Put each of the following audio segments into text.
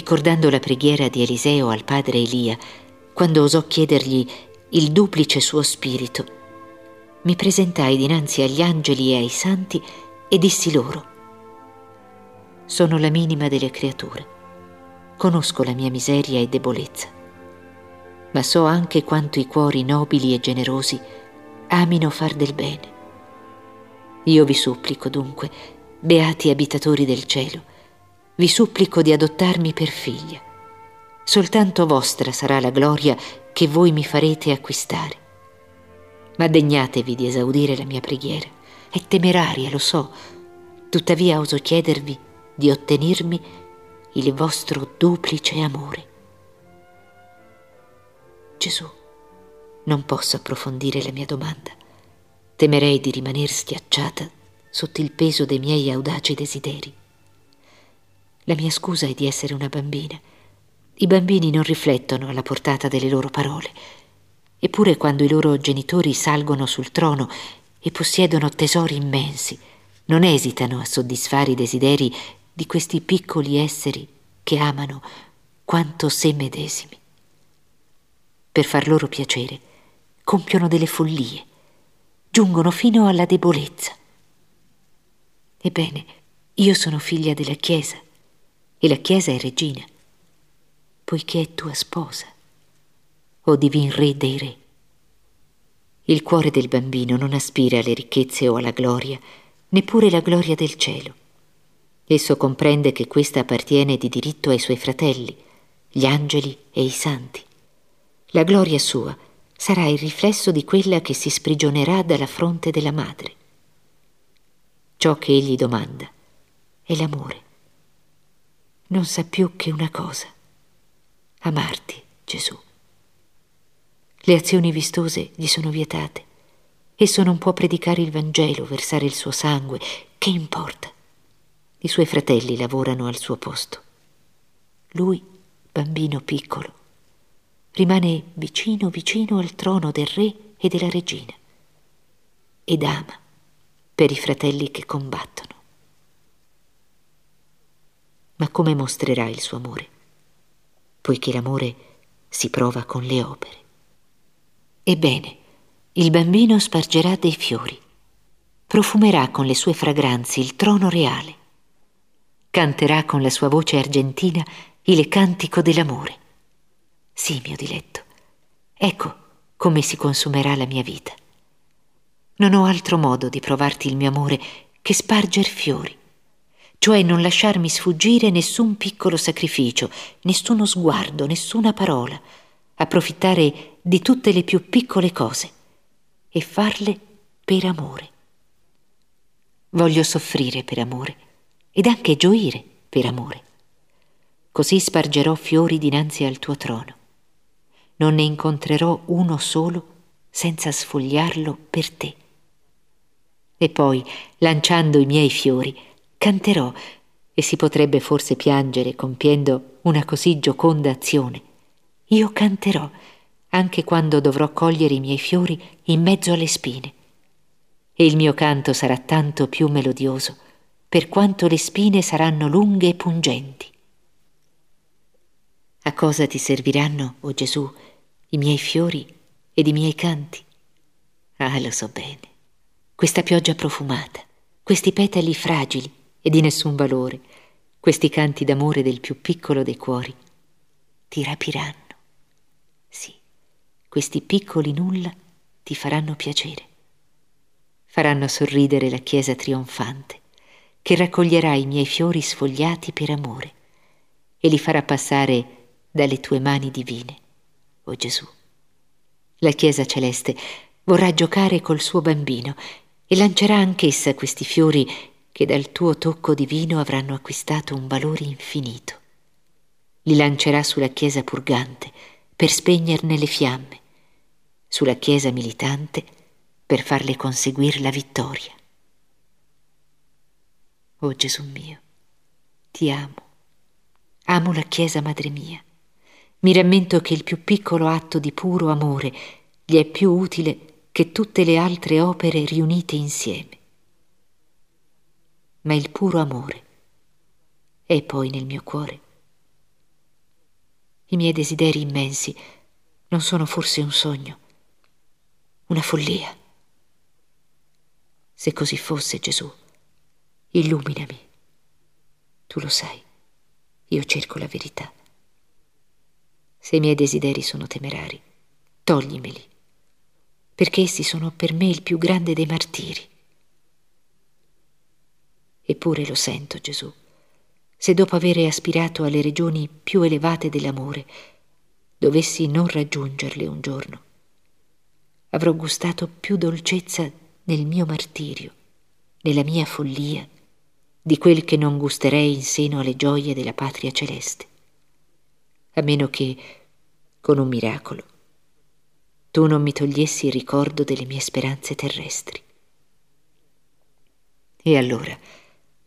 ricordando la preghiera di Eliseo al padre Elia, quando osò chiedergli il duplice suo spirito, mi presentai dinanzi agli angeli e ai santi e dissi loro, sono la minima delle creature, conosco la mia miseria e debolezza, ma so anche quanto i cuori nobili e generosi amino far del bene. Io vi supplico dunque, beati abitatori del cielo, vi supplico di adottarmi per figlia. Soltanto vostra sarà la gloria che voi mi farete acquistare. Ma degnatevi di esaudire la mia preghiera. È temeraria, lo so, tuttavia oso chiedervi di ottenermi il vostro duplice amore. Gesù, non posso approfondire la mia domanda. Temerei di rimanere schiacciata sotto il peso dei miei audaci desideri. La mia scusa è di essere una bambina. I bambini non riflettono alla portata delle loro parole. Eppure quando i loro genitori salgono sul trono e possiedono tesori immensi, non esitano a soddisfare i desideri di questi piccoli esseri che amano quanto sé medesimi. Per far loro piacere, compiono delle follie, giungono fino alla debolezza. Ebbene, io sono figlia della Chiesa e la Chiesa è regina, poiché è tua sposa, o divin re dei re. Il cuore del bambino non aspira alle ricchezze o alla gloria, neppure la gloria del cielo. Esso comprende che questa appartiene di diritto ai suoi fratelli, gli angeli e i santi. La gloria sua sarà il riflesso di quella che si sprigionerà dalla fronte della madre. Ciò che egli domanda è l'amore non sa più che una cosa, amarti, Gesù. Le azioni vistose gli sono vietate. Esso non può predicare il Vangelo, versare il suo sangue. Che importa? I suoi fratelli lavorano al suo posto. Lui, bambino piccolo, rimane vicino vicino al trono del re e della regina ed ama per i fratelli che combattono ma come mostrerà il suo amore? Poiché l'amore si prova con le opere. Ebbene, il bambino spargerà dei fiori, profumerà con le sue fragranze il trono reale, canterà con la sua voce argentina il cantico dell'amore. Sì, mio diletto, ecco come si consumerà la mia vita. Non ho altro modo di provarti il mio amore che sparger fiori cioè non lasciarmi sfuggire nessun piccolo sacrificio, nessuno sguardo, nessuna parola, approfittare di tutte le più piccole cose e farle per amore. Voglio soffrire per amore ed anche gioire per amore. Così spargerò fiori dinanzi al tuo trono. Non ne incontrerò uno solo senza sfogliarlo per te. E poi, lanciando i miei fiori, canterò e si potrebbe forse piangere compiendo una così gioconda azione. Io canterò anche quando dovrò cogliere i miei fiori in mezzo alle spine. E il mio canto sarà tanto più melodioso per quanto le spine saranno lunghe e pungenti. A cosa ti serviranno, o oh Gesù, i miei fiori ed i miei canti? Ah, lo so bene. Questa pioggia profumata, questi petali fragili, e di nessun valore, questi canti d'amore del più piccolo dei cuori, ti rapiranno. Sì, questi piccoli nulla ti faranno piacere. Faranno sorridere la chiesa trionfante, che raccoglierà i miei fiori sfogliati per amore e li farà passare dalle tue mani divine, o oh Gesù. La chiesa celeste vorrà giocare col suo bambino e lancerà anch'essa questi fiori che dal tuo tocco divino avranno acquistato un valore infinito. Li lancerà sulla Chiesa purgante per spegnerne le fiamme, sulla Chiesa militante per farle conseguire la vittoria. Oh Gesù mio, ti amo, amo la Chiesa madre mia. Mi rammento che il più piccolo atto di puro amore gli è più utile che tutte le altre opere riunite insieme ma il puro amore è poi nel mio cuore I miei desideri immensi non sono forse un sogno, una follia. Se così fosse, Gesù, illuminami. Tu lo sai, io cerco la verità. Se i miei desideri sono temerari, toglimeli, perché essi sono per me il più grande dei martiri. Eppure lo sento, Gesù, se dopo avere aspirato alle regioni più elevate dell'amore, dovessi non raggiungerle un giorno, avrò gustato più dolcezza nel mio martirio, nella mia follia, di quel che non gusterei in seno alle gioie della patria celeste a meno che, con un miracolo, tu non mi togliessi il ricordo delle mie speranze terrestri. E allora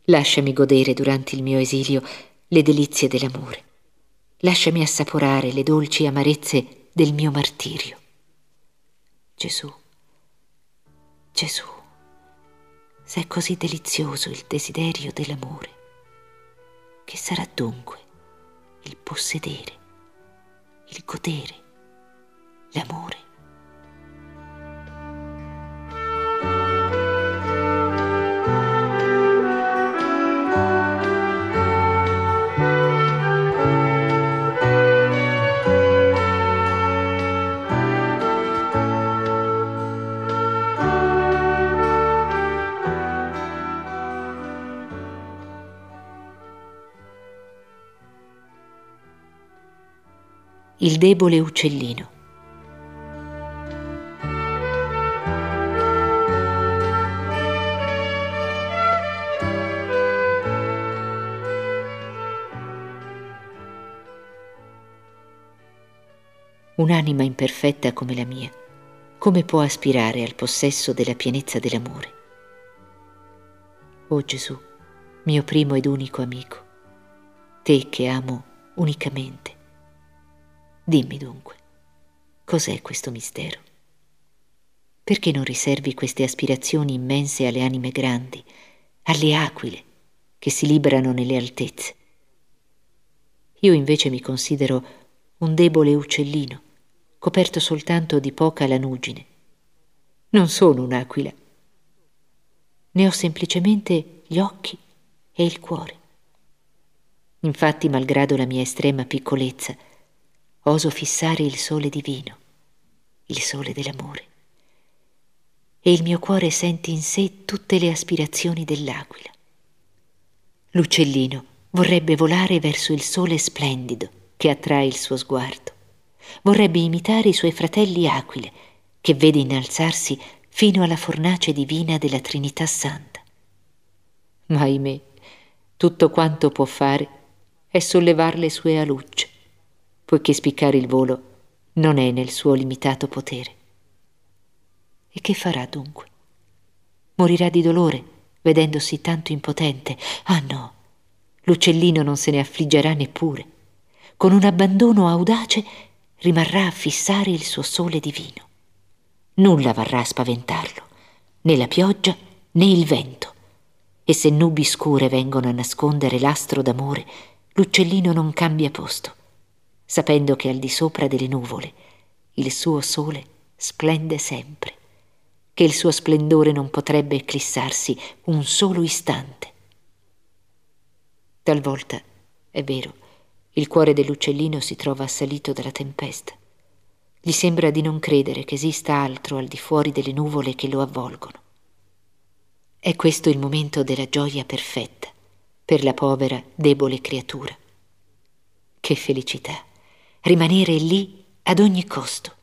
lasciami godere durante il mio esilio le delizie dell'amore. Lasciami assaporare le dolci amarezze del mio martirio. Gesù, Gesù, se è così delizioso il desiderio dell'amore, che sarà dunque il possedere, il godere, l'amore. Il debole uccellino. Un'anima imperfetta come la mia, come può aspirare al possesso della pienezza dell'amore? O Gesù, mio primo ed unico amico, te che amo unicamente, Dimmi dunque, cos'è questo mistero? Perché non riservi queste aspirazioni immense alle anime grandi, alle aquile che si liberano nelle altezze? Io invece mi considero un debole uccellino, coperto soltanto di poca lanugine. Non sono un'aquila. Ne ho semplicemente gli occhi e il cuore. Infatti, malgrado la mia estrema piccolezza, oso fissare il sole divino, il sole dell'amore. E il mio cuore sente in sé tutte le aspirazioni dell'aquila. L'uccellino vorrebbe volare verso il sole splendido che attrae il suo sguardo. Vorrebbe imitare i suoi fratelli aquile che vede innalzarsi fino alla fornace divina della Trinità Santa. Ma ahimè, tutto quanto può fare è sollevar le sue alucce poiché spiccare il volo non è nel suo limitato potere. E che farà dunque? Morirà di dolore, vedendosi tanto impotente. Ah no, l'uccellino non se ne affliggerà neppure. Con un abbandono audace rimarrà a fissare il suo sole divino. Nulla varrà a spaventarlo, né la pioggia né il vento. E se nubi scure vengono a nascondere l'astro d'amore, l'uccellino non cambia posto sapendo che al di sopra delle nuvole il suo sole splende sempre, che il suo splendore non potrebbe eclissarsi un solo istante. Talvolta, è vero, il cuore dell'uccellino si trova assalito dalla tempesta. Gli sembra di non credere che esista altro al di fuori delle nuvole che lo avvolgono. È questo il momento della gioia perfetta per la povera, debole creatura. Che felicità! Rimanere lì ad ogni costo,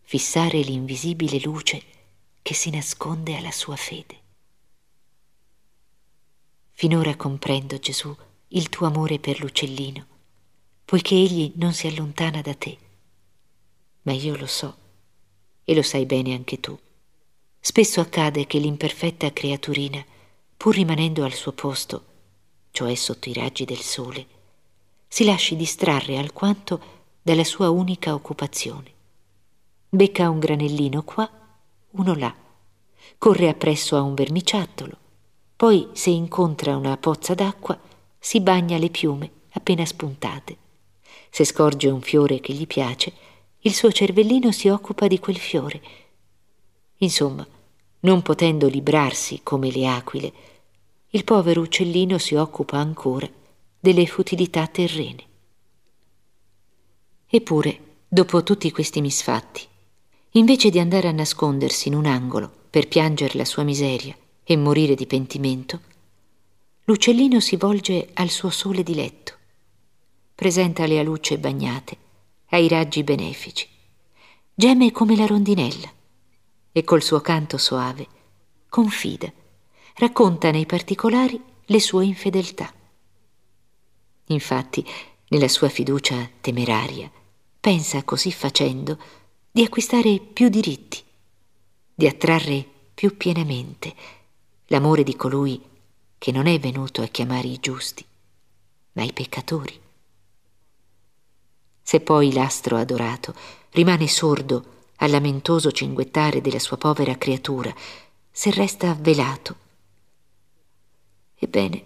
fissare l'invisibile luce che si nasconde alla sua fede. Finora comprendo, Gesù, il tuo amore per l'uccellino, poiché egli non si allontana da te. Ma io lo so, e lo sai bene anche tu. Spesso accade che l'imperfetta creaturina, pur rimanendo al suo posto, cioè sotto i raggi del sole, si lasci distrarre alquanto dalla sua unica occupazione. Becca un granellino qua, uno là, corre appresso a un verniciattolo, poi se incontra una pozza d'acqua si bagna le piume appena spuntate, Se scorge un fiore che gli piace, il suo cervellino si occupa di quel fiore. Insomma, non potendo librarsi come le aquile, il povero uccellino si occupa ancora delle futilità terrene. Eppure, dopo tutti questi misfatti, invece di andare a nascondersi in un angolo per piangere la sua miseria e morire di pentimento, l'uccellino si volge al suo sole di letto, presenta le alucce bagnate, ai raggi benefici, geme come la rondinella e col suo canto soave confida, racconta nei particolari le sue infedeltà. Infatti, nella sua fiducia temeraria, pensa così facendo di acquistare più diritti, di attrarre più pienamente l'amore di colui che non è venuto a chiamare i giusti, ma i peccatori. Se poi l'astro adorato rimane sordo al lamentoso cinguettare della sua povera creatura, se resta avvelato, ebbene,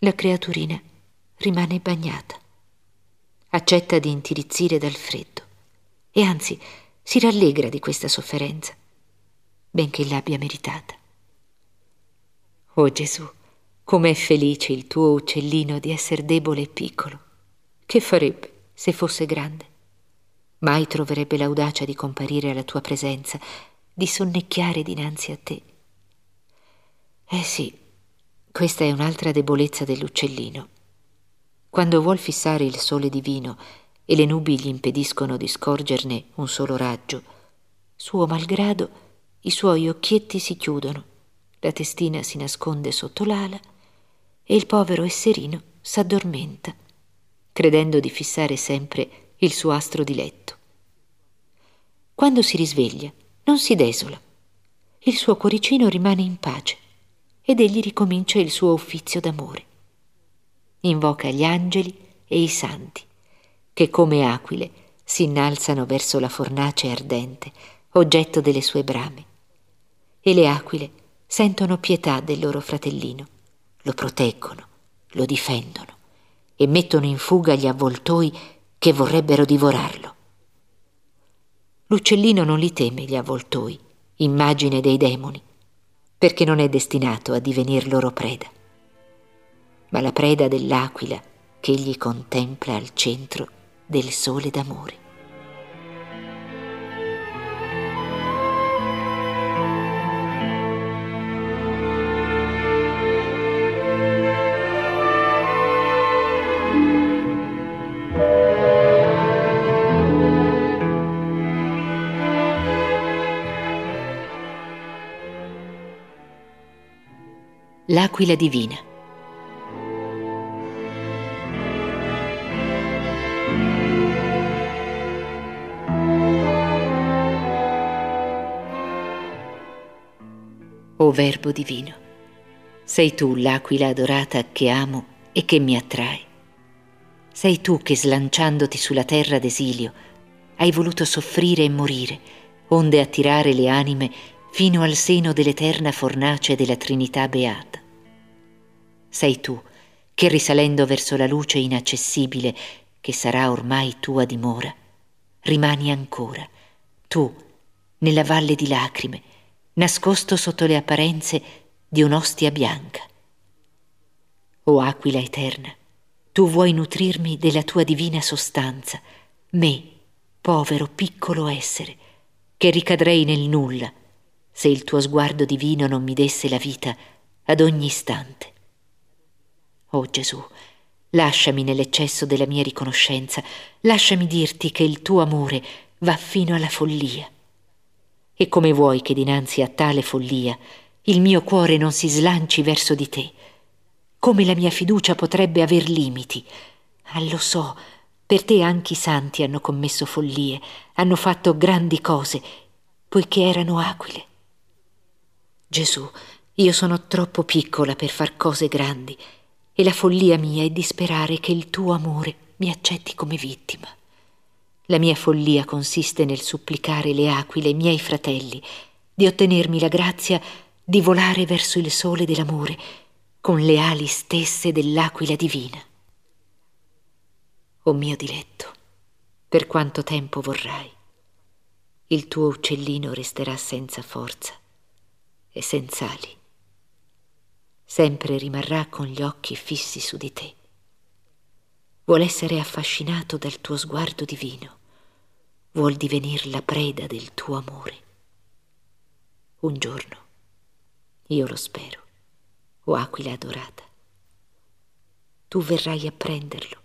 la creaturina rimane bagnata, accetta di intirizzire dal freddo e anzi si rallegra di questa sofferenza, benché l'abbia meritata. Oh Gesù, com'è felice il tuo uccellino di essere debole e piccolo. Che farebbe se fosse grande? Mai troverebbe l'audacia di comparire alla tua presenza, di sonnecchiare dinanzi a te. Eh sì, questa è un'altra debolezza dell'uccellino. Quando vuol fissare il sole divino e le nubi gli impediscono di scorgerne un solo raggio. Suo malgrado, i suoi occhietti si chiudono, la testina si nasconde sotto l'ala e il povero esserino s'addormenta, credendo di fissare sempre il suo astro di letto. Quando si risveglia, non si desola. Il suo cuoricino rimane in pace ed egli ricomincia il suo uffizio d'amore. Invoca gli angeli e i santi che come aquile si innalzano verso la fornace ardente, oggetto delle sue brame. E le aquile sentono pietà del loro fratellino, lo proteggono, lo difendono e mettono in fuga gli avvoltoi che vorrebbero divorarlo. L'uccellino non li teme gli avvoltoi, immagine dei demoni, perché non è destinato a divenir loro preda. Ma la preda dell'aquila che egli contempla al centro del sole d'amore. L'aquila divina Verbo divino. Sei tu l'aquila adorata che amo e che mi attrae. Sei tu che slanciandoti sulla terra d'esilio hai voluto soffrire e morire, onde attirare le anime fino al seno dell'eterna fornace della Trinità beata. Sei tu che risalendo verso la luce inaccessibile che sarà ormai tua dimora, rimani ancora, tu, nella valle di lacrime, nascosto sotto le apparenze di un'ostia bianca. O aquila eterna, tu vuoi nutrirmi della tua divina sostanza, me, povero piccolo essere, che ricadrei nel nulla se il tuo sguardo divino non mi desse la vita ad ogni istante. O Gesù, lasciami nell'eccesso della mia riconoscenza, lasciami dirti che il tuo amore va fino alla follia e come vuoi che dinanzi a tale follia il mio cuore non si slanci verso di te? Come la mia fiducia potrebbe aver limiti? Ah, lo so, per te anche i santi hanno commesso follie, hanno fatto grandi cose, poiché erano aquile. Gesù, io sono troppo piccola per far cose grandi e la follia mia è di sperare che il tuo amore mi accetti come vittima. La mia follia consiste nel supplicare le aquile, miei fratelli, di ottenermi la grazia di volare verso il sole dell'amore con le ali stesse dell'aquila divina. O mio diletto, per quanto tempo vorrai. Il tuo uccellino resterà senza forza e senza ali. Sempre rimarrà con gli occhi fissi su di te. Vuol essere affascinato dal tuo sguardo divino. Vuol divenir la preda del tuo amore. Un giorno, io lo spero, o aquila adorata, tu verrai a prenderlo,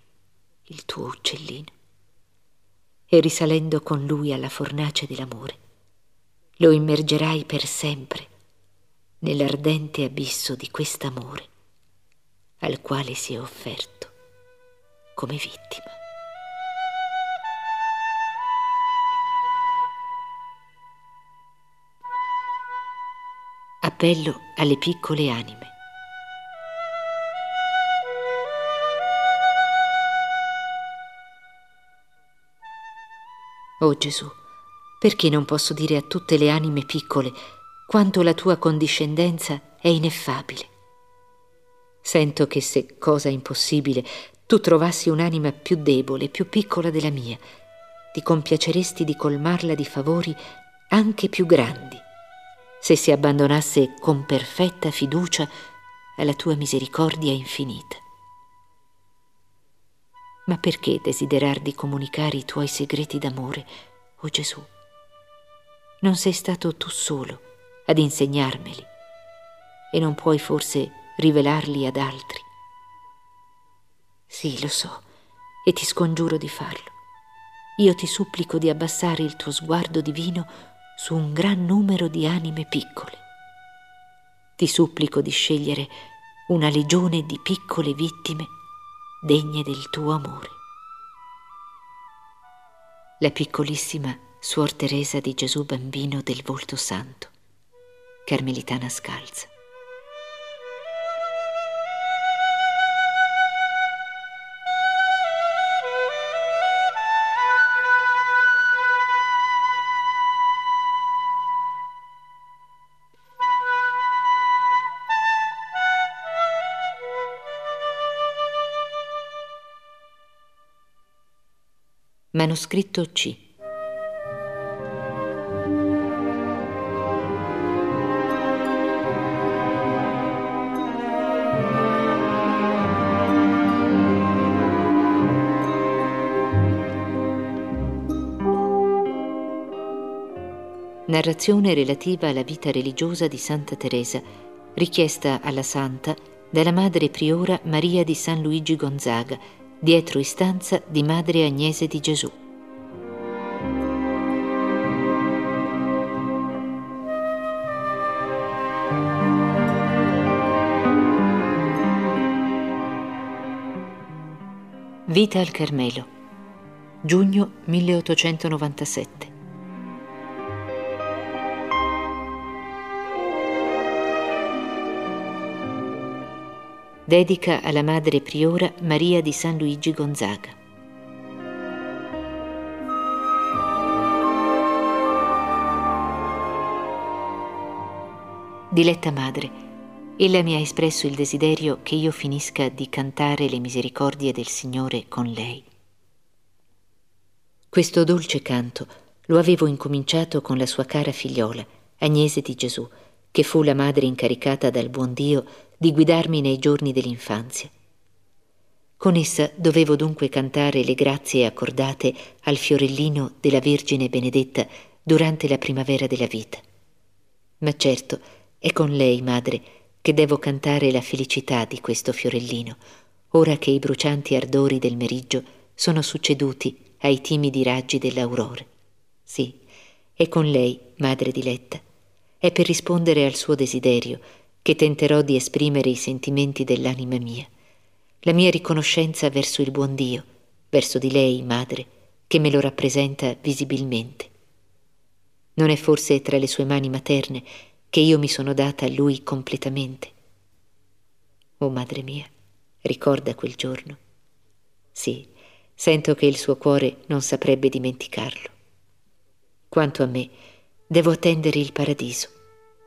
il tuo uccellino, e risalendo con lui alla fornace dell'amore, lo immergerai per sempre nell'ardente abisso di quest'amore al quale si è offerto come vittima. Appello alle piccole anime. Oh Gesù, perché non posso dire a tutte le anime piccole quanto la tua condiscendenza è ineffabile? Sento che se, cosa impossibile, tu trovassi un'anima più debole, più piccola della mia, ti compiaceresti di colmarla di favori anche più grandi, se si abbandonasse con perfetta fiducia alla tua misericordia infinita. Ma perché desiderar di comunicare i tuoi segreti d'amore, o oh Gesù? Non sei stato tu solo ad insegnarmeli e non puoi forse rivelarli ad altri. Sì, lo so, e ti scongiuro di farlo. Io ti supplico di abbassare il tuo sguardo divino su un gran numero di anime piccole. Ti supplico di scegliere una legione di piccole vittime degne del tuo amore. La piccolissima Suor Teresa di Gesù Bambino del Volto Santo, Carmelitana Scalza. Manoscritto C. Narrazione relativa alla vita religiosa di Santa Teresa, richiesta alla Santa dalla Madre Priora Maria di San Luigi Gonzaga, dietro istanza di Madre Agnese di Gesù. Vita al Carmelo, giugno 1897. Dedica alla madre priora Maria di San Luigi Gonzaga. Diletta madre, ella mi ha espresso il desiderio che io finisca di cantare le misericordie del Signore con lei. Questo dolce canto lo avevo incominciato con la sua cara figliola, Agnese di Gesù, che fu la madre incaricata dal buon Dio di guidarmi nei giorni dell'infanzia. Con essa dovevo dunque cantare le grazie accordate al fiorellino della Vergine Benedetta durante la primavera della vita. Ma certo è con lei, madre, che devo cantare la felicità di questo fiorellino, ora che i brucianti ardori del meriggio sono succeduti ai timidi raggi dell'aurora. Sì, è con lei, madre diletta. È per rispondere al suo desiderio che tenterò di esprimere i sentimenti dell'anima mia, la mia riconoscenza verso il buon Dio, verso di lei, madre, che me lo rappresenta visibilmente. Non è forse tra le sue mani materne che io mi sono data a lui completamente. Oh madre mia, ricorda quel giorno. Sì, sento che il suo cuore non saprebbe dimenticarlo. Quanto a me, Devo attendere il paradiso,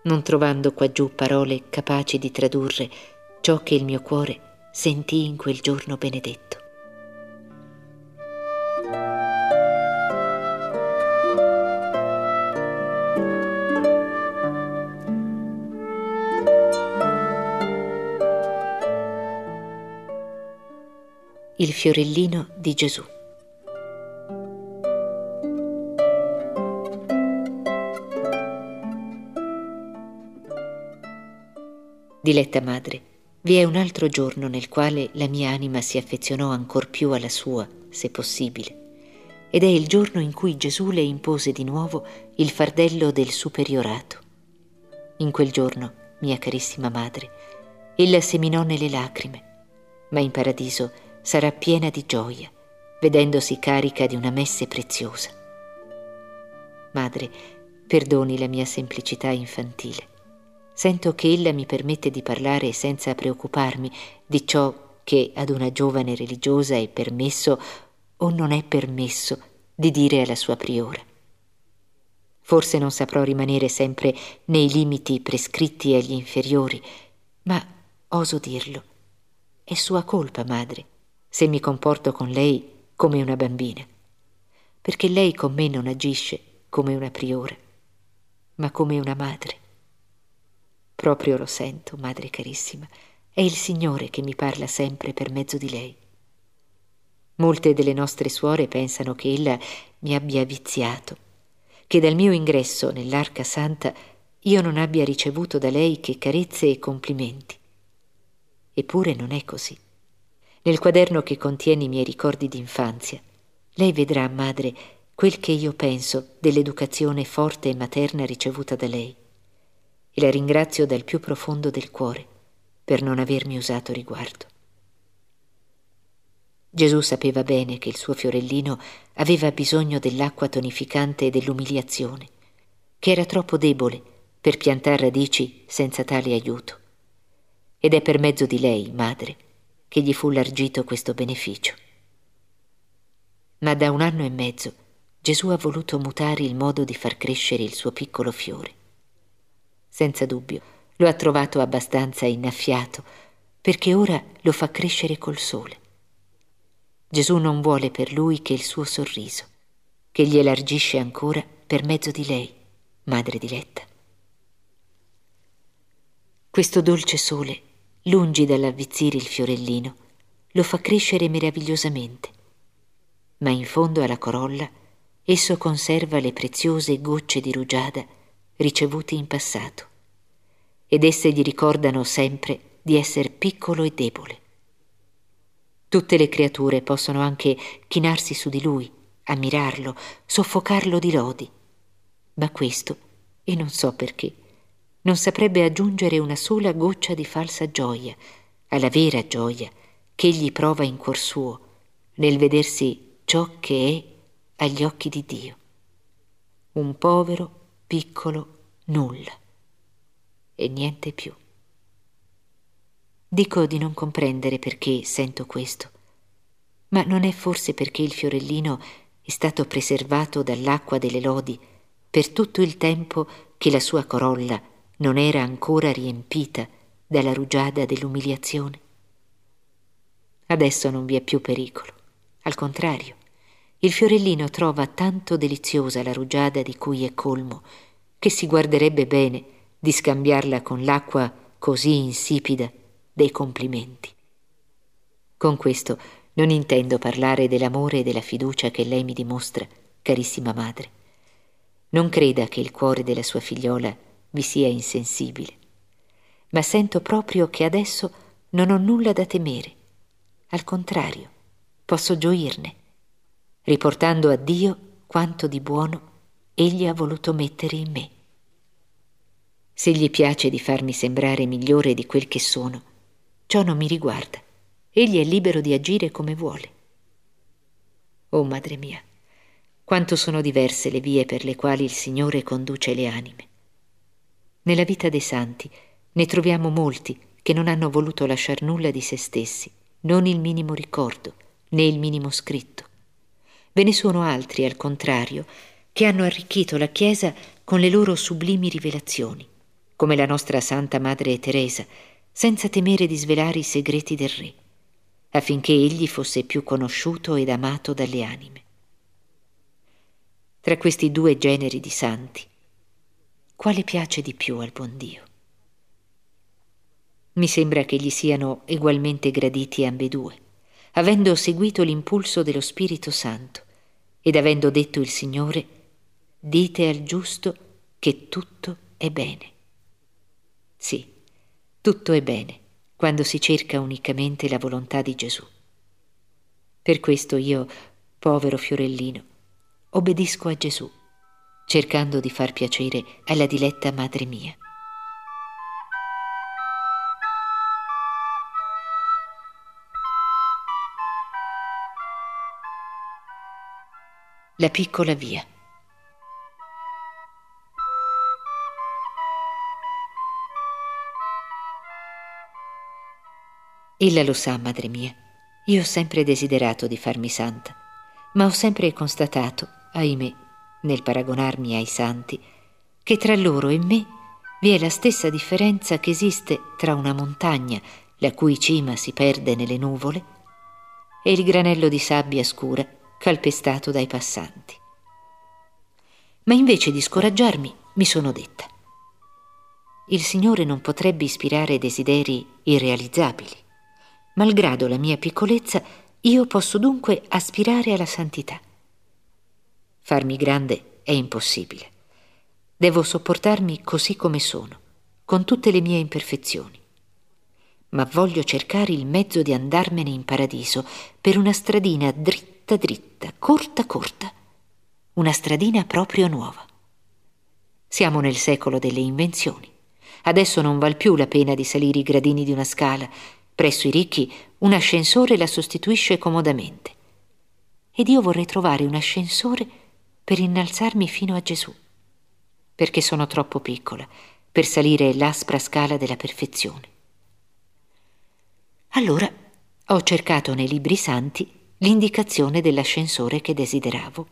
non trovando qua giù parole capaci di tradurre ciò che il mio cuore sentì in quel giorno benedetto. Il fiorellino di Gesù. Diletta madre, vi è un altro giorno nel quale la mia anima si affezionò ancor più alla sua, se possibile, ed è il giorno in cui Gesù le impose di nuovo il fardello del superiorato. In quel giorno, mia carissima madre, ella seminò nelle lacrime, ma in paradiso sarà piena di gioia, vedendosi carica di una messe preziosa. Madre, perdoni la mia semplicità infantile. Sento che ella mi permette di parlare senza preoccuparmi di ciò che ad una giovane religiosa è permesso o non è permesso di dire alla sua priora. Forse non saprò rimanere sempre nei limiti prescritti agli inferiori, ma oso dirlo. È sua colpa, madre, se mi comporto con lei come una bambina, perché lei con me non agisce come una priora, ma come una madre. Proprio lo sento, madre carissima, è il Signore che mi parla sempre per mezzo di lei. Molte delle nostre suore pensano che ella mi abbia viziato, che dal mio ingresso nell'arca santa io non abbia ricevuto da lei che carezze e complimenti. Eppure non è così. Nel quaderno che contiene i miei ricordi d'infanzia, lei vedrà, madre, quel che io penso dell'educazione forte e materna ricevuta da lei e la ringrazio dal più profondo del cuore per non avermi usato riguardo. Gesù sapeva bene che il suo fiorellino aveva bisogno dell'acqua tonificante e dell'umiliazione, che era troppo debole per piantar radici senza tale aiuto. Ed è per mezzo di lei, madre, che gli fu largito questo beneficio. Ma da un anno e mezzo Gesù ha voluto mutare il modo di far crescere il suo piccolo fiore senza dubbio, lo ha trovato abbastanza innaffiato, perché ora lo fa crescere col sole. Gesù non vuole per lui che il suo sorriso, che gli elargisce ancora per mezzo di lei, madre diletta. Questo dolce sole, lungi dall'avvizzire il fiorellino, lo fa crescere meravigliosamente, ma in fondo alla corolla esso conserva le preziose gocce di rugiada ricevute in passato ed esse gli ricordano sempre di essere piccolo e debole. Tutte le creature possono anche chinarsi su di lui, ammirarlo, soffocarlo di lodi, ma questo, e non so perché, non saprebbe aggiungere una sola goccia di falsa gioia alla vera gioia che egli prova in cuor suo nel vedersi ciò che è agli occhi di Dio. Un povero, piccolo nulla e niente più. Dico di non comprendere perché sento questo, ma non è forse perché il fiorellino è stato preservato dall'acqua delle lodi per tutto il tempo che la sua corolla non era ancora riempita dalla rugiada dell'umiliazione? Adesso non vi è più pericolo, al contrario, il fiorellino trova tanto deliziosa la rugiada di cui è colmo che si guarderebbe bene di scambiarla con l'acqua così insipida dei complimenti. Con questo non intendo parlare dell'amore e della fiducia che lei mi dimostra, carissima madre. Non creda che il cuore della sua figliola vi sia insensibile, ma sento proprio che adesso non ho nulla da temere. Al contrario, posso gioirne, riportando a Dio quanto di buono egli ha voluto mettere in me. Se gli piace di farmi sembrare migliore di quel che sono, ciò non mi riguarda. Egli è libero di agire come vuole. Oh madre mia, quanto sono diverse le vie per le quali il Signore conduce le anime. Nella vita dei santi ne troviamo molti che non hanno voluto lasciar nulla di se stessi, non il minimo ricordo, né il minimo scritto. Ve ne sono altri, al contrario, che hanno arricchito la Chiesa con le loro sublimi rivelazioni come la nostra Santa Madre Teresa, senza temere di svelare i segreti del Re, affinché egli fosse più conosciuto ed amato dalle anime. Tra questi due generi di santi, quale piace di più al buon Dio? Mi sembra che gli siano egualmente graditi ambedue, avendo seguito l'impulso dello Spirito Santo ed avendo detto il Signore, dite al giusto che tutto è bene. Sì, tutto è bene quando si cerca unicamente la volontà di Gesù. Per questo io, povero fiorellino, obbedisco a Gesù, cercando di far piacere alla diletta madre mia. La piccola via. Ella lo sa, madre mia. Io ho sempre desiderato di farmi santa, ma ho sempre constatato, ahimè, nel paragonarmi ai santi, che tra loro e me vi è la stessa differenza che esiste tra una montagna, la cui cima si perde nelle nuvole, e il granello di sabbia scura calpestato dai passanti. Ma invece di scoraggiarmi, mi sono detta, il Signore non potrebbe ispirare desideri irrealizzabili. Malgrado la mia piccolezza, io posso dunque aspirare alla santità. Farmi grande è impossibile. Devo sopportarmi così come sono, con tutte le mie imperfezioni. Ma voglio cercare il mezzo di andarmene in paradiso per una stradina dritta dritta corta corta, una stradina proprio nuova. Siamo nel secolo delle invenzioni. Adesso non val più la pena di salire i gradini di una scala. Presso i ricchi un ascensore la sostituisce comodamente. Ed io vorrei trovare un ascensore per innalzarmi fino a Gesù, perché sono troppo piccola per salire l'aspra scala della perfezione. Allora ho cercato nei libri santi l'indicazione dell'ascensore che desideravo.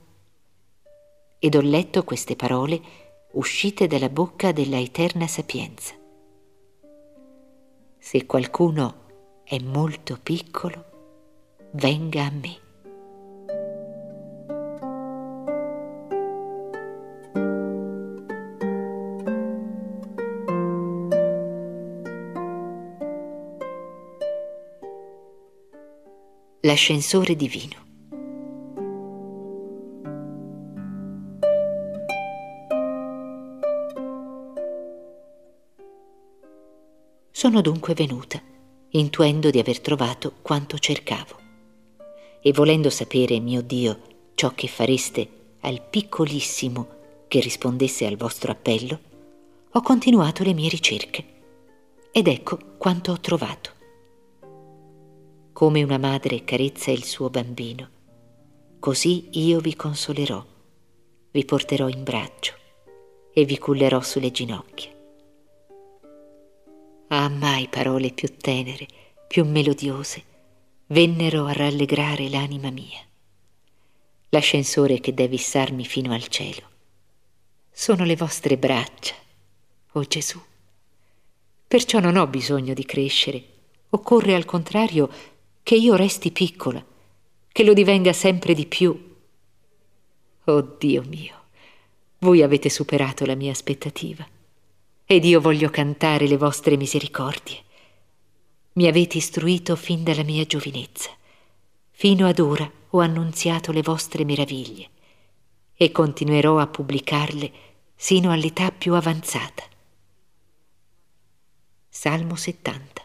Ed ho letto queste parole uscite dalla bocca della eterna sapienza. Se qualcuno è molto piccolo, venga a me. l'ascensore divino. Sono dunque venuta, intuendo di aver trovato quanto cercavo. E volendo sapere, mio Dio, ciò che fareste al piccolissimo che rispondesse al vostro appello, ho continuato le mie ricerche. Ed ecco quanto ho trovato come una madre carezza il suo bambino, così io vi consolerò, vi porterò in braccio e vi cullerò sulle ginocchia. Ah, mai parole più tenere, più melodiose, vennero a rallegrare l'anima mia. L'ascensore che deve issarmi fino al cielo sono le vostre braccia, o oh Gesù. Perciò non ho bisogno di crescere, occorre al contrario che io resti piccola, che lo divenga sempre di più. Oh Dio mio, voi avete superato la mia aspettativa ed io voglio cantare le vostre misericordie. Mi avete istruito fin dalla mia giovinezza. Fino ad ora ho annunziato le vostre meraviglie e continuerò a pubblicarle sino all'età più avanzata. Salmo 70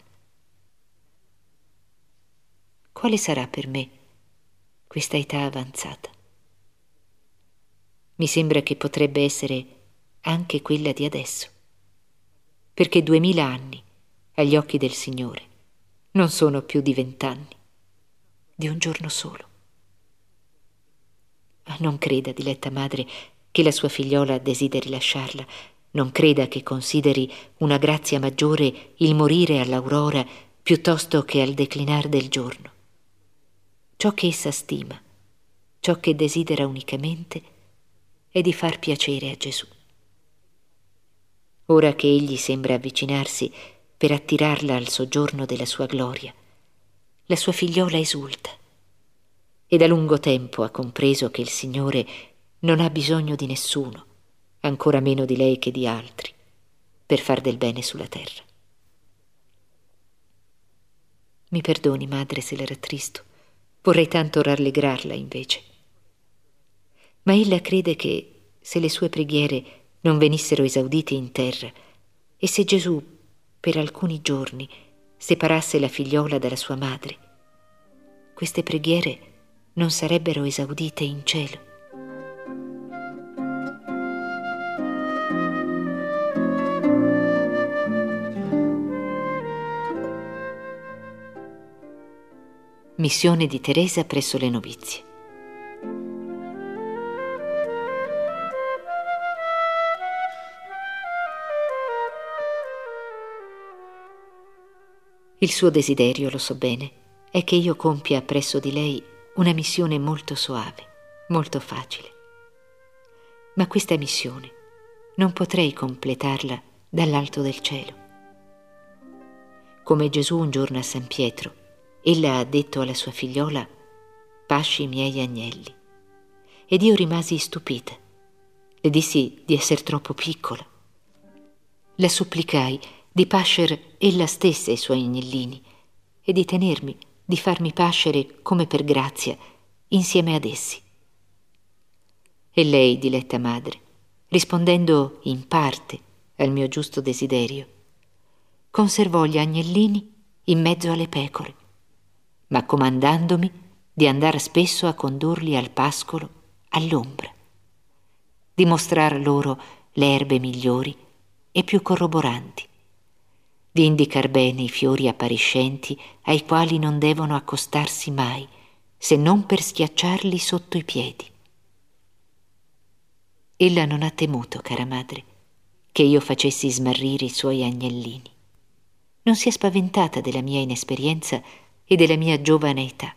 quale sarà per me questa età avanzata? Mi sembra che potrebbe essere anche quella di adesso, perché duemila anni agli occhi del Signore non sono più di vent'anni, di un giorno solo. Non creda, diletta madre, che la sua figliola desideri lasciarla, non creda che consideri una grazia maggiore il morire all'aurora piuttosto che al declinar del giorno ciò che essa stima, ciò che desidera unicamente è di far piacere a Gesù. Ora che egli sembra avvicinarsi per attirarla al soggiorno della sua gloria, la sua figliola esulta e da lungo tempo ha compreso che il Signore non ha bisogno di nessuno, ancora meno di lei che di altri, per far del bene sulla terra. Mi perdoni, madre, se la rattristo Vorrei tanto rallegrarla invece. Ma ella crede che se le sue preghiere non venissero esaudite in terra e se Gesù per alcuni giorni separasse la figliola dalla sua madre, queste preghiere non sarebbero esaudite in cielo. Missione di Teresa presso le novizie. Il suo desiderio, lo so bene, è che io compia presso di lei una missione molto soave, molto facile. Ma questa missione non potrei completarla dall'alto del cielo. Come Gesù un giorno a San Pietro, ella ha detto alla sua figliola, pasci i miei agnelli. Ed io rimasi stupita. Le dissi di essere troppo piccola. La supplicai di pascer ella stessa i suoi agnellini e di tenermi, di farmi pascere come per grazia insieme ad essi. E lei, diletta madre, rispondendo in parte al mio giusto desiderio, conservò gli agnellini in mezzo alle pecore, ma comandandomi di andare spesso a condurli al pascolo all'ombra, di mostrar loro le erbe migliori e più corroboranti, di indicar bene i fiori appariscenti ai quali non devono accostarsi mai, se non per schiacciarli sotto i piedi. Ella non ha temuto, cara madre, che io facessi smarrire i suoi agnellini. Non si è spaventata della mia inesperienza e della mia giovane età.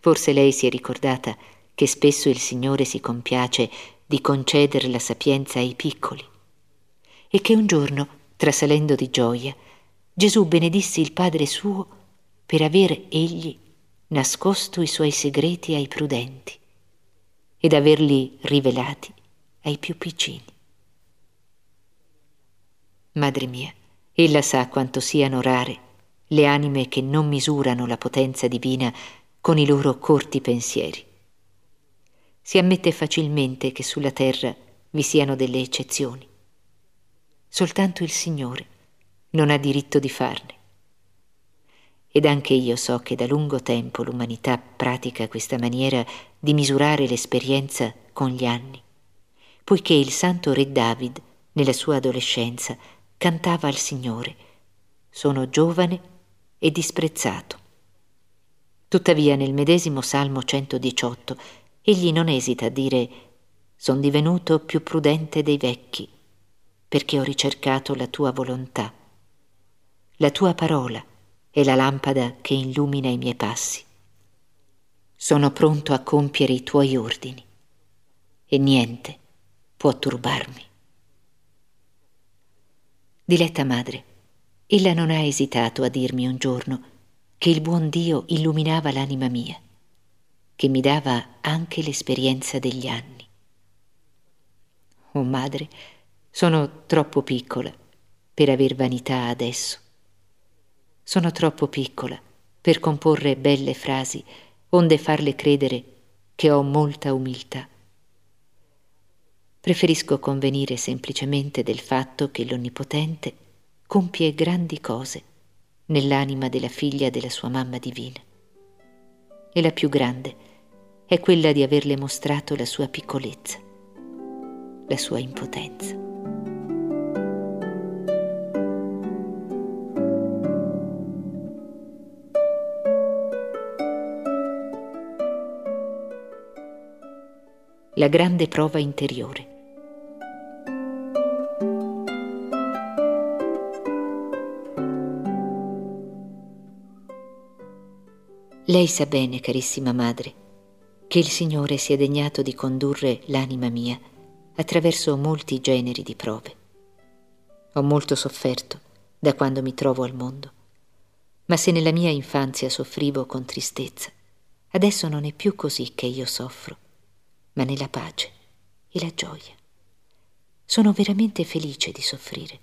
Forse lei si è ricordata che spesso il Signore si compiace di concedere la sapienza ai piccoli e che un giorno trasalendo di gioia, Gesù benedisse il Padre suo per aver egli nascosto i suoi segreti ai prudenti ed averli rivelati ai più piccini. Madre mia, ella sa quanto siano rare le anime che non misurano la potenza divina con i loro corti pensieri. Si ammette facilmente che sulla terra vi siano delle eccezioni soltanto il Signore non ha diritto di farne. Ed anche io so che da lungo tempo l'umanità pratica questa maniera di misurare l'esperienza con gli anni, poiché il santo re David, nella sua adolescenza, cantava al Signore, sono giovane e disprezzato. Tuttavia nel medesimo Salmo 118 egli non esita a dire, son divenuto più prudente dei vecchi perché ho ricercato la tua volontà. La tua parola è la lampada che illumina i miei passi. Sono pronto a compiere i tuoi ordini e niente può turbarmi. Diletta madre, ella non ha esitato a dirmi un giorno che il buon Dio illuminava l'anima mia, che mi dava anche l'esperienza degli anni. Oh madre, sono troppo piccola per aver vanità adesso. Sono troppo piccola per comporre belle frasi, onde farle credere che ho molta umiltà. Preferisco convenire semplicemente del fatto che l'Onnipotente compie grandi cose nell'anima della figlia della sua mamma divina. E la più grande è quella di averle mostrato la sua piccolezza, la sua impotenza. La grande prova interiore. Lei sa bene, carissima madre, che il Signore si è degnato di condurre l'anima mia attraverso molti generi di prove. Ho molto sofferto da quando mi trovo al mondo, ma se nella mia infanzia soffrivo con tristezza, adesso non è più così che io soffro ma nella pace e la gioia. Sono veramente felice di soffrire.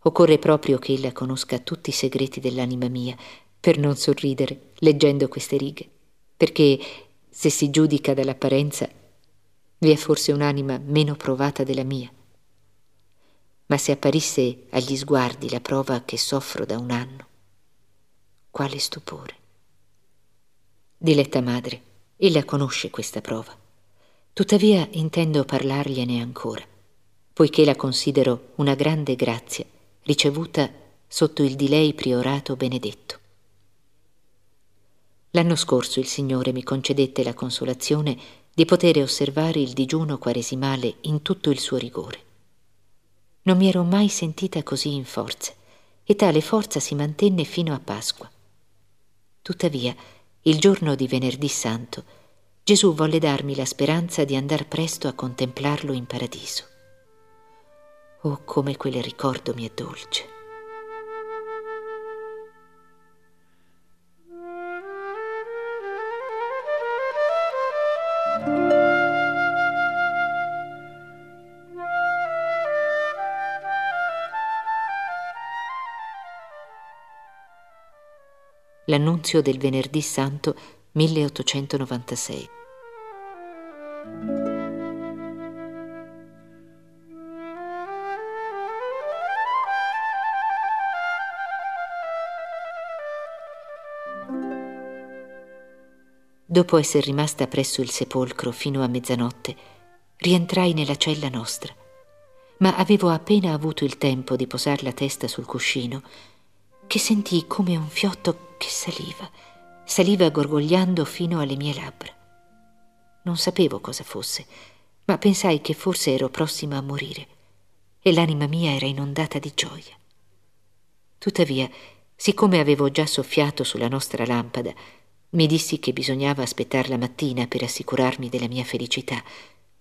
Occorre proprio che ella conosca tutti i segreti dell'anima mia, per non sorridere leggendo queste righe, perché se si giudica dall'apparenza vi è forse un'anima meno provata della mia. Ma se apparisse agli sguardi la prova che soffro da un anno, quale stupore. Diletta madre, ella conosce questa prova. Tuttavia intendo parlargliene ancora, poiché la considero una grande grazia ricevuta sotto il di lei priorato benedetto. L'anno scorso il Signore mi concedette la consolazione di poter osservare il digiuno quaresimale in tutto il suo rigore. Non mi ero mai sentita così in forza e tale forza si mantenne fino a Pasqua. Tuttavia, il giorno di venerdì santo, Gesù volle darmi la speranza di andar presto a contemplarlo in paradiso. Oh, come quel ricordo mi è dolce. L'annunzio del venerdì santo 1896. Dopo essere rimasta presso il sepolcro fino a mezzanotte, rientrai nella cella nostra, ma avevo appena avuto il tempo di posar la testa sul cuscino che sentii come un fiotto che saliva, saliva gorgogliando fino alle mie labbra. Non sapevo cosa fosse, ma pensai che forse ero prossima a morire e l'anima mia era inondata di gioia. Tuttavia, siccome avevo già soffiato sulla nostra lampada, mi dissi che bisognava aspettare la mattina per assicurarmi della mia felicità,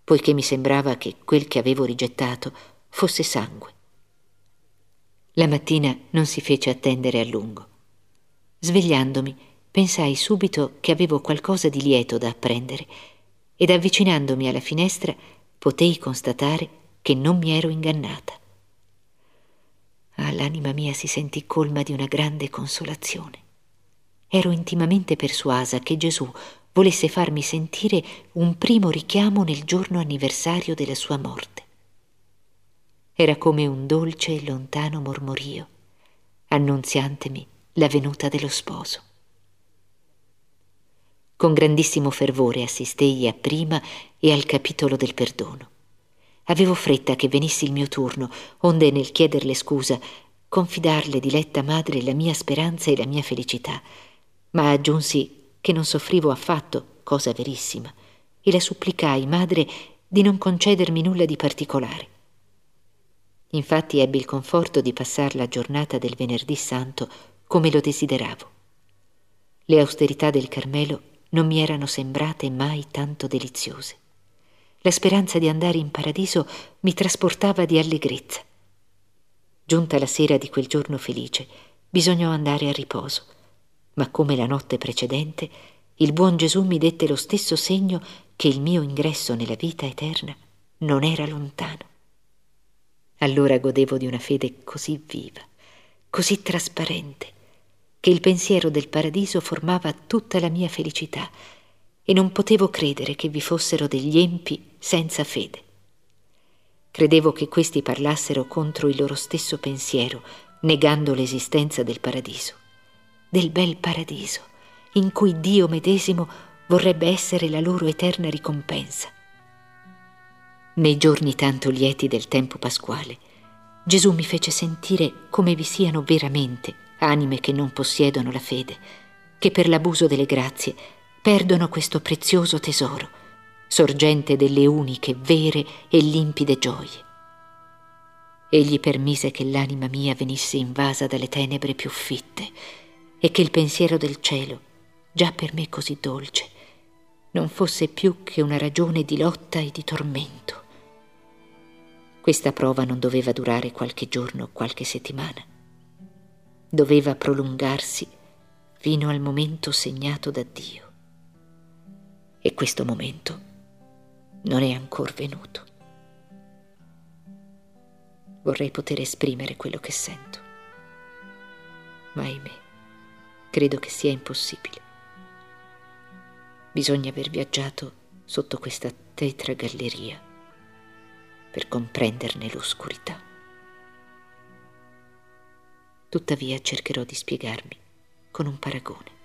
poiché mi sembrava che quel che avevo rigettato fosse sangue la mattina non si fece attendere a lungo. Svegliandomi, pensai subito che avevo qualcosa di lieto da apprendere ed avvicinandomi alla finestra potei constatare che non mi ero ingannata. Ah, l'anima mia si sentì colma di una grande consolazione. Ero intimamente persuasa che Gesù volesse farmi sentire un primo richiamo nel giorno anniversario della sua morte. Era come un dolce e lontano mormorio, annunziantemi la venuta dello sposo. Con grandissimo fervore assistei a prima e al capitolo del perdono. Avevo fretta che venisse il mio turno, onde nel chiederle scusa, confidarle, diletta madre, la mia speranza e la mia felicità, ma aggiunsi che non soffrivo affatto, cosa verissima, e la supplicai, madre, di non concedermi nulla di particolare. Infatti ebbi il conforto di passare la giornata del venerdì santo come lo desideravo. Le austerità del Carmelo non mi erano sembrate mai tanto deliziose. La speranza di andare in paradiso mi trasportava di allegrezza. Giunta la sera di quel giorno felice, bisognò andare a riposo, ma come la notte precedente, il buon Gesù mi dette lo stesso segno che il mio ingresso nella vita eterna non era lontano. Allora godevo di una fede così viva, così trasparente, che il pensiero del paradiso formava tutta la mia felicità e non potevo credere che vi fossero degli empi senza fede. Credevo che questi parlassero contro il loro stesso pensiero, negando l'esistenza del paradiso, del bel paradiso, in cui Dio medesimo vorrebbe essere la loro eterna ricompensa nei giorni tanto lieti del tempo pasquale, Gesù mi fece sentire come vi siano veramente anime che non possiedono la fede, che per l'abuso delle grazie perdono questo prezioso tesoro, sorgente delle uniche, vere e limpide gioie. Egli permise che l'anima mia venisse invasa dalle tenebre più fitte e che il pensiero del cielo, già per me così dolce, non fosse più che una ragione di lotta e di tormento. Questa prova non doveva durare qualche giorno o qualche settimana. Doveva prolungarsi fino al momento segnato da Dio. E questo momento non è ancora venuto. Vorrei poter esprimere quello che sento, ma ahimè, credo che sia impossibile. Bisogna aver viaggiato sotto questa tetra galleria per comprenderne l'oscurità. Tuttavia cercherò di spiegarmi con un paragone.